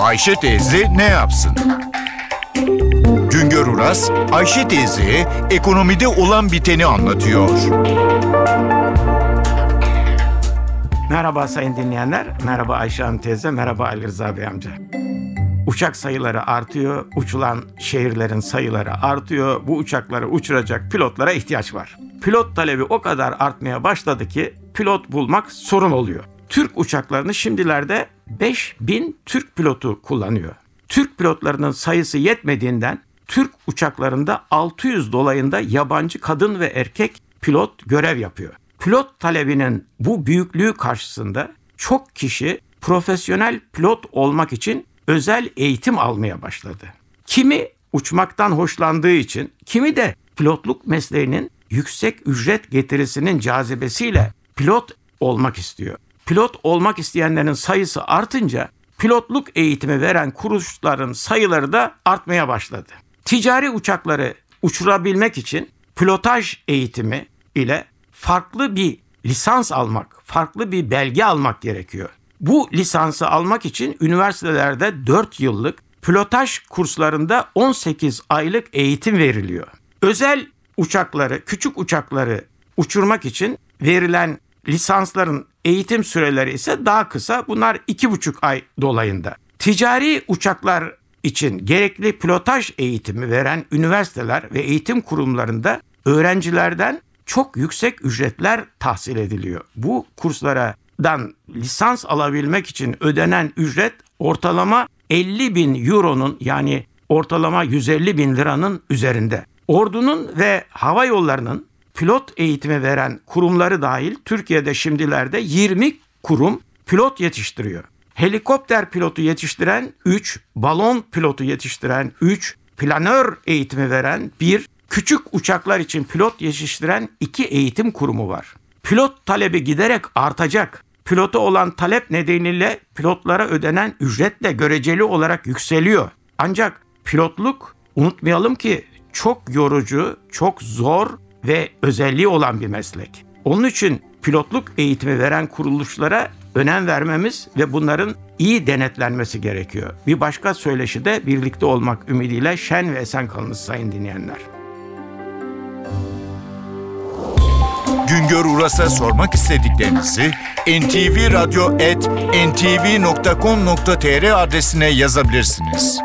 Ayşe teyze ne yapsın? Güngör Uras, Ayşe teyze ekonomide olan biteni anlatıyor. Merhaba sayın dinleyenler, merhaba Ayşe Hanım teyze, merhaba Ali Rıza Bey amca. Uçak sayıları artıyor, uçulan şehirlerin sayıları artıyor. Bu uçakları uçuracak pilotlara ihtiyaç var. Pilot talebi o kadar artmaya başladı ki pilot bulmak sorun oluyor. Türk uçaklarını şimdilerde 5000 Türk pilotu kullanıyor. Türk pilotlarının sayısı yetmediğinden Türk uçaklarında 600 dolayında yabancı kadın ve erkek pilot görev yapıyor. Pilot talebinin bu büyüklüğü karşısında çok kişi profesyonel pilot olmak için özel eğitim almaya başladı. Kimi uçmaktan hoşlandığı için, kimi de pilotluk mesleğinin yüksek ücret getirisinin cazibesiyle pilot olmak istiyor. Pilot olmak isteyenlerin sayısı artınca pilotluk eğitimi veren kuruluşların sayıları da artmaya başladı. Ticari uçakları uçurabilmek için pilotaj eğitimi ile farklı bir lisans almak, farklı bir belge almak gerekiyor. Bu lisansı almak için üniversitelerde 4 yıllık pilotaj kurslarında 18 aylık eğitim veriliyor. Özel uçakları, küçük uçakları uçurmak için verilen lisansların eğitim süreleri ise daha kısa. Bunlar 2,5 ay dolayında. Ticari uçaklar için gerekli pilotaj eğitimi veren üniversiteler ve eğitim kurumlarında öğrencilerden çok yüksek ücretler tahsil ediliyor. Bu kurslardan lisans alabilmek için ödenen ücret ortalama 50 bin euronun yani ortalama 150 bin liranın üzerinde. Ordunun ve hava yollarının pilot eğitimi veren kurumları dahil Türkiye'de şimdilerde 20 kurum pilot yetiştiriyor. Helikopter pilotu yetiştiren 3, balon pilotu yetiştiren 3, planör eğitimi veren 1, küçük uçaklar için pilot yetiştiren 2 eğitim kurumu var. Pilot talebi giderek artacak. Pilota olan talep nedeniyle pilotlara ödenen ücret de göreceli olarak yükseliyor. Ancak pilotluk unutmayalım ki çok yorucu, çok zor ve özelliği olan bir meslek. Onun için pilotluk eğitimi veren kuruluşlara önem vermemiz ve bunların iyi denetlenmesi gerekiyor. Bir başka söyleşi de birlikte olmak ümidiyle şen ve esen kalınız sayın dinleyenler. Güngör Uras'a sormak istediklerinizi ntvradio.com.tr adresine yazabilirsiniz.